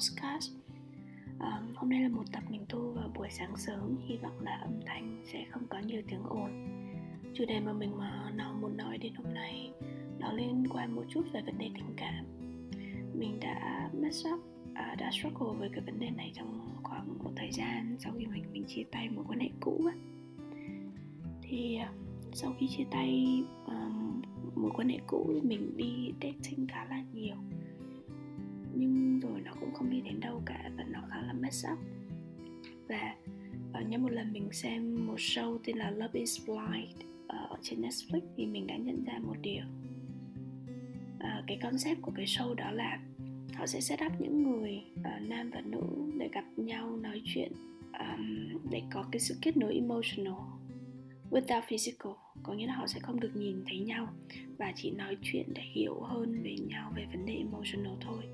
Podcast. Um, Hôm nay là một tập mình thu vào buổi sáng sớm Hy vọng là âm thanh sẽ không có nhiều tiếng ồn. Chủ đề mà mình mà nó muốn nói đến hôm nay Nó liên quan một chút về vấn đề tình cảm. Mình đã mess up, uh, đã struggle với cái vấn đề này trong khoảng một thời gian Sau khi mình mình chia tay một quan hệ cũ á. Thì à, sau khi chia tay um, mối quan hệ cũ mình đi dating khá là nhiều nhưng rồi nó cũng không đi đến đâu cả và nó khá là mess up. Và uh, nhớ một lần mình xem một show tên là Love is Blind ờ, ở trên Netflix thì mình đã nhận ra một điều. Uh, cái concept của cái show đó là họ sẽ set up những người uh, nam và nữ để gặp nhau nói chuyện um, để có cái sự kết nối emotional without physical. Có nghĩa là họ sẽ không được nhìn thấy nhau và chỉ nói chuyện để hiểu hơn về nhau về vấn đề emotional thôi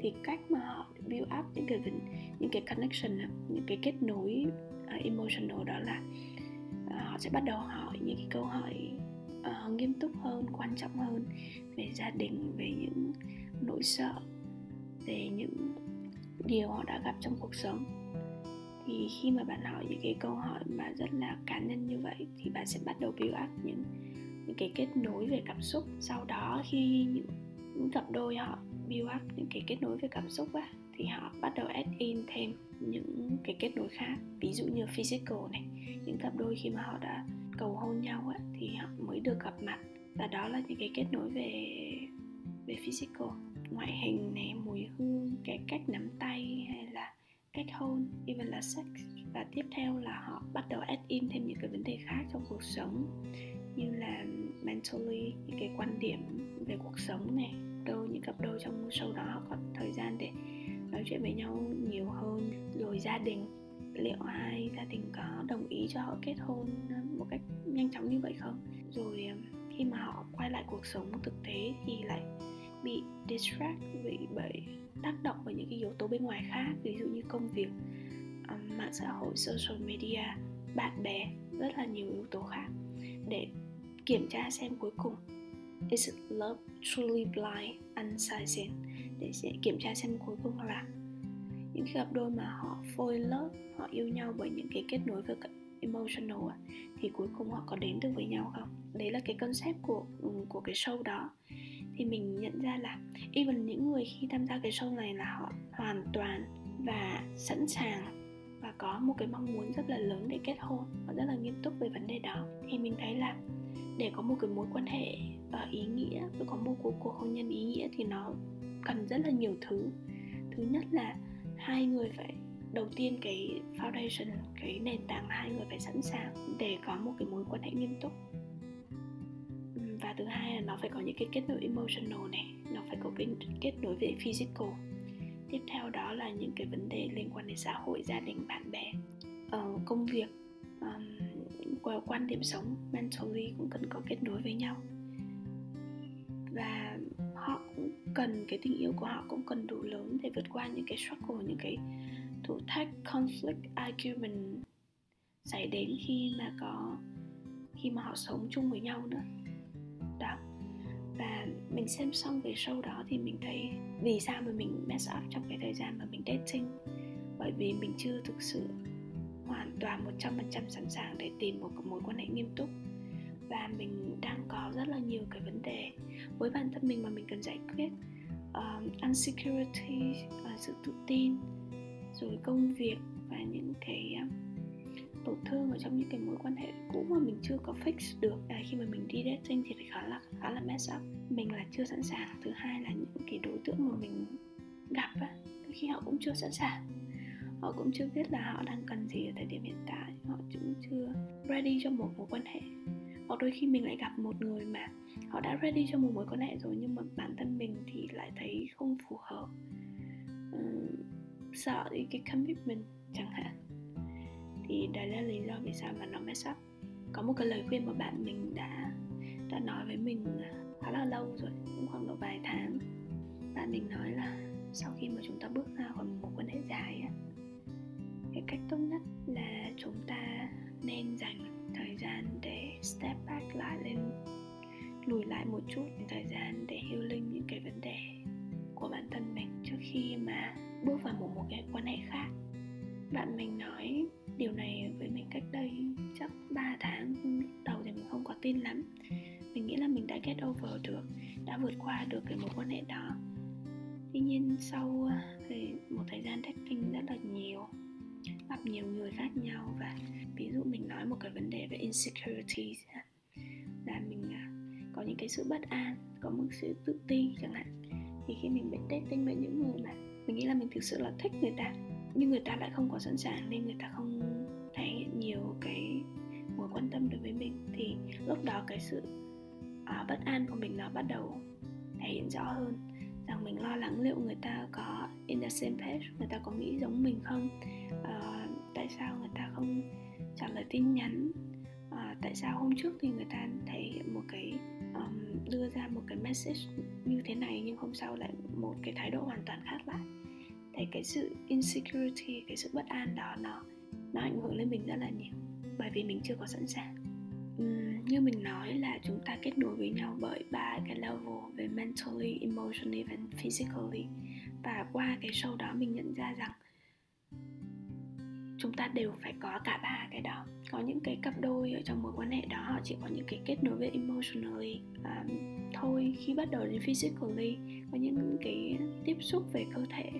thì cách mà họ build up những cái những cái connection những cái kết nối uh, emotional đó là uh, họ sẽ bắt đầu hỏi những cái câu hỏi uh, nghiêm túc hơn quan trọng hơn về gia đình về những nỗi sợ về những điều họ đã gặp trong cuộc sống. Thì khi mà bạn hỏi những cái câu hỏi mà rất là cá nhân như vậy thì bạn sẽ bắt đầu build up những những cái kết nối về cảm xúc. Sau đó khi những, những cặp đôi họ build up những cái kết nối về cảm xúc á, thì họ bắt đầu add in thêm những cái kết nối khác. Ví dụ như physical này, những cặp đôi khi mà họ đã cầu hôn nhau á, thì họ mới được gặp mặt. Và đó là những cái kết nối về về physical. Ngoại hình này, mùi hương, cái cách nắm tay hay là cách hôn, even là sex. Và tiếp theo là họ bắt đầu add in thêm những cái vấn đề khác trong cuộc sống, như là mentally, những cái quan điểm về cuộc sống này đôi những cặp đôi trong show đó họ có thời gian để nói chuyện với nhau nhiều hơn. Rồi gia đình, liệu hai gia đình có đồng ý cho họ kết hôn một cách nhanh chóng như vậy không? Rồi um, khi mà họ quay lại cuộc sống thực tế thì lại bị distract bị bởi tác động bởi những cái yếu tố bên ngoài khác, ví dụ như công việc um, mạng xã hội, social media, bạn bè, rất là nhiều yếu tố khác để kiểm tra xem cuối cùng is love truly blind unseasoned để sẽ kiểm tra xem cuối cùng là những cặp đôi mà họ phôi lớp họ yêu nhau bởi những cái kết nối với emotional thì cuối cùng họ có đến được với nhau không? Đấy là cái concept của ừ, của cái show đó. Thì mình nhận ra là even những người khi tham gia cái show này là họ hoàn toàn và sẵn sàng và có một cái mong muốn rất là lớn để kết hôn. Và rất là nghiêm túc về vấn đề đó. Thì mình thấy là để có một cái mối quan hệ uh, ý nghĩa và có một cuộc, cuộc hôn nhân ý nghĩa thì nó cần rất là nhiều thứ. Thứ nhất là hai người phải đầu tiên cái foundation cái nền tảng hai người phải sẵn sàng để có một cái mối quan hệ nghiêm túc. Và thứ hai là nó phải có những cái kết nối emotional này nó phải có cái kết nối về physical. Tiếp theo đó là những cái vấn đề liên quan đến xã hội gia đình bạn bè uh, công việc um, quan điểm sống mentally cũng cần có kết nối với nhau và họ cũng cần, cái tình yêu của họ cũng cần đủ lớn để vượt qua những cái struggle, những cái thử thách, conflict, argument xảy đến khi mà có, khi mà họ sống chung với nhau nữa. Đó. Và mình xem xong về show đó thì mình thấy vì sao mà mình mess up trong cái thời gian mà mình dating. Bởi vì mình chưa thực sự hoàn toàn 100% sẵn sàng để tìm một mối quan hệ nghiêm túc và mình đang có rất là nhiều cái vấn đề với bản thân mình mà mình cần giải quyết. Um, insecurity uh, sự tự tin rồi công việc và những cái uh, tổn thương ở trong những cái mối quan hệ cũ mà mình chưa có fix được. À, khi mà mình đi dating thì khá là khá là mess up. Mình là chưa sẵn sàng. Thứ hai là những cái đối tượng mà mình gặp á khi họ cũng chưa sẵn sàng. Họ cũng chưa biết là họ đang cần gì ở thời điểm hiện tại. Họ cũng chưa ready cho một mối quan hệ hoặc đôi khi mình lại gặp một người mà họ đã ready cho một mối quan hệ rồi nhưng mà bản thân mình thì lại thấy không phù hợp. Uh, sợ đi cái commitment chẳng hạn. Thì đấy là lý do vì sao mà nó mess up. Có một cái lời khuyên mà bạn mình đã đã nói với mình khá là lâu rồi cũng khoảng độ vài tháng. Bạn mình nói là sau khi mà chúng ta bước ra khỏi một mối quan hệ dài á cái cách tốt nhất step back lại lên, lùi lại một chút thời gian để healing những cái vấn đề của bản thân mình trước khi mà bước vào một một cái quan hệ khác. Bạn mình nói điều này với mình cách đây chắc 3 tháng, đầu thì mình không có tin lắm. Mình nghĩ là mình đã get over được, đã vượt qua được cái mối quan hệ đó. Tuy nhiên sau ờ, thì một thời gian dating rất là nhiều gặp nhiều người khác nhau và ví dụ mình nói một cái vấn đề về insecurity là mình à, có những cái sự bất an có một sự tự ti chẳng hạn. Thì khi mình bị dating với những người mà mình nghĩ là mình thực sự là thích người ta nhưng người ta lại không có sẵn sàng nên người ta không thể hiện nhiều cái mối quan tâm đối với mình thì lúc đó cái sự uh, bất an của mình nó bắt đầu thể hiện rõ hơn rằng mình lo lắng liệu người ta có in the same page người ta có nghĩ giống mình không? Uh, tại sao người ta không trả lời tin nhắn? Uh, tại sao hôm trước thì người ta thể hiện một cái um, đưa ra một cái message như thế này nhưng hôm sau lại một cái thái độ hoàn toàn khác lại? Thì cái sự insecurity cái sự bất an đó nó nó ảnh hưởng lên mình rất là nhiều bởi vì mình chưa có sẵn sàng như mình nói là chúng ta kết nối với nhau bởi ba cái level về mentally emotionally và physically. Và qua cái show đó mình nhận ra rằng chúng ta đều phải có cả ba cái đó. Có những cái cặp đôi ở trong mối quan hệ đó họ chỉ có những cái kết nối với emotionally um, thôi khi bắt đầu đến physically có những cái tiếp xúc về cơ thể.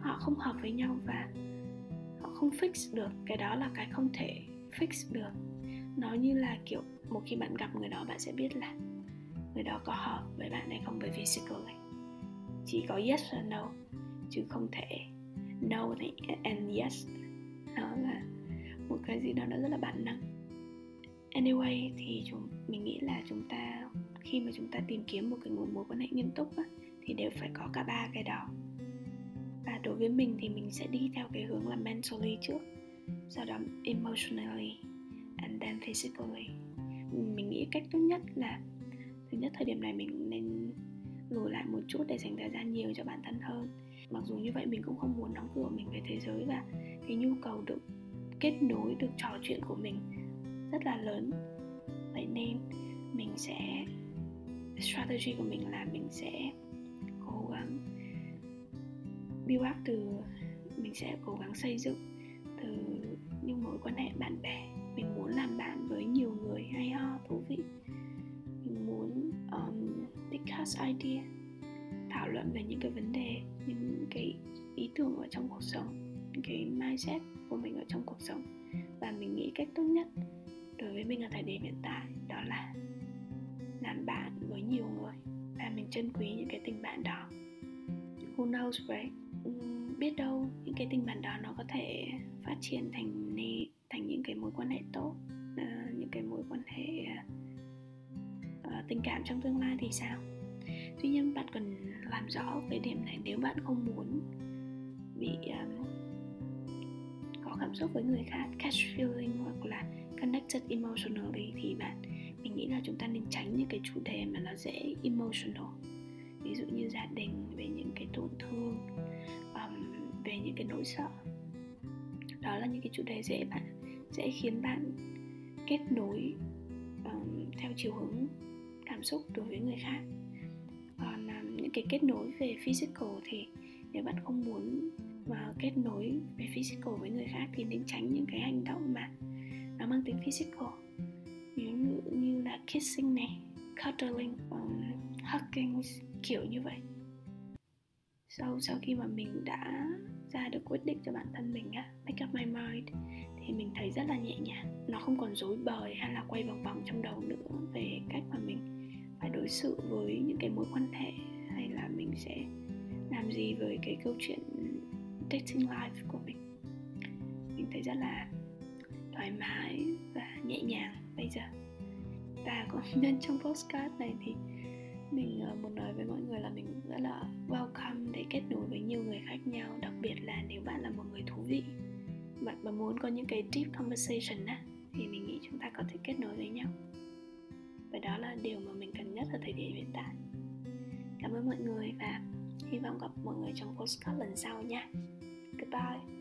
Họ không hợp với nhau và họ không fix được cái đó là cái không thể fix được nó như là kiểu một khi bạn gặp người đó bạn sẽ biết là người đó có hợp với bạn hay không với này chỉ có yes và no chứ không thể no and yes. Nó là một cái gì đó nó rất là bản năng. Anyway thì chúng mình nghĩ là chúng ta khi mà chúng ta tìm kiếm một cái mối quan hệ nghiêm túc á, thì đều phải có cả ba cái đó. Và đối với mình thì mình sẽ đi theo cái hướng là mentally trước sau đó emotionally and then physically mình nghĩ cách tốt nhất là, thứ nhất thời điểm này mình nên lùi lại một chút để dành thời gian nhiều cho bản thân hơn. Mặc dù như vậy mình cũng không muốn đóng cửa mình về thế giới và cái nhu cầu được kết nối, được trò chuyện của mình rất là lớn. Vậy nên mình sẽ, strategy của mình là mình sẽ cố gắng build up từ, mình sẽ cố gắng xây dựng từ những mối quan hệ bạn bè làm bạn với nhiều người hay ho thú vị. Mình muốn um, discuss idea thảo luận về những cái vấn đề những cái ý tưởng ở trong cuộc sống những cái mindset của mình ở trong cuộc sống. Và mình nghĩ cách tốt nhất đối với mình ở thời điểm hiện tại đó là làm bạn với nhiều người và mình trân quý những cái tình bạn đó. Who knows right? Biết đâu những cái tình bạn đó nó có thể phát triển thành thành những cái mối quan hệ tốt uh, những cái mối quan hệ uh, tình cảm trong tương lai thì sao? Tuy nhiên bạn cần làm rõ cái điểm này nếu bạn không muốn bị um, có cảm xúc với người khác catch feeling hoặc là connected emotionally thì bạn mình nghĩ là chúng ta nên tránh những cái chủ đề mà nó dễ emotional. Ví dụ như gia đình về những cái tổn thương um, về những cái nỗi sợ. Đó là những cái chủ đề dễ bạn sẽ khiến bạn kết nối um, theo chiều hướng cảm xúc đối với người khác. Còn um, những cái kết nối về physical thì nếu bạn không muốn mà kết nối về physical với người khác thì nên tránh những cái hành động mà nó mang tính physical. Ví dụ như là kissing này cuddling um, hugging kiểu như vậy sau sau khi mà mình đã ra được quyết định cho bản thân mình á, make up my mind, thì mình thấy rất là nhẹ nhàng. Nó không còn rối bời hay là quay vòng vòng trong đầu nữa về cách mà mình phải đối xử với những cái mối quan hệ hay là mình sẽ làm gì với cái câu chuyện dating life của mình. Mình thấy rất là thoải mái và nhẹ nhàng bây giờ. Và cũng nhân trong postcard này thì mình ờ, muốn nói với mọi người là mình rất là welcome để kết nối với nhiều người khác nhau, đặc biệt là nếu bạn là một người thú vị. Bạn mà muốn có những cái deep conversation á, thì mình nghĩ chúng ta có thể kết nối với nhau. Và đó là điều mà mình cần nhất ở thời điểm hiện tại. Cảm ơn mọi người và hy vọng gặp mọi người trong postcard lần sau nha. Goodbye.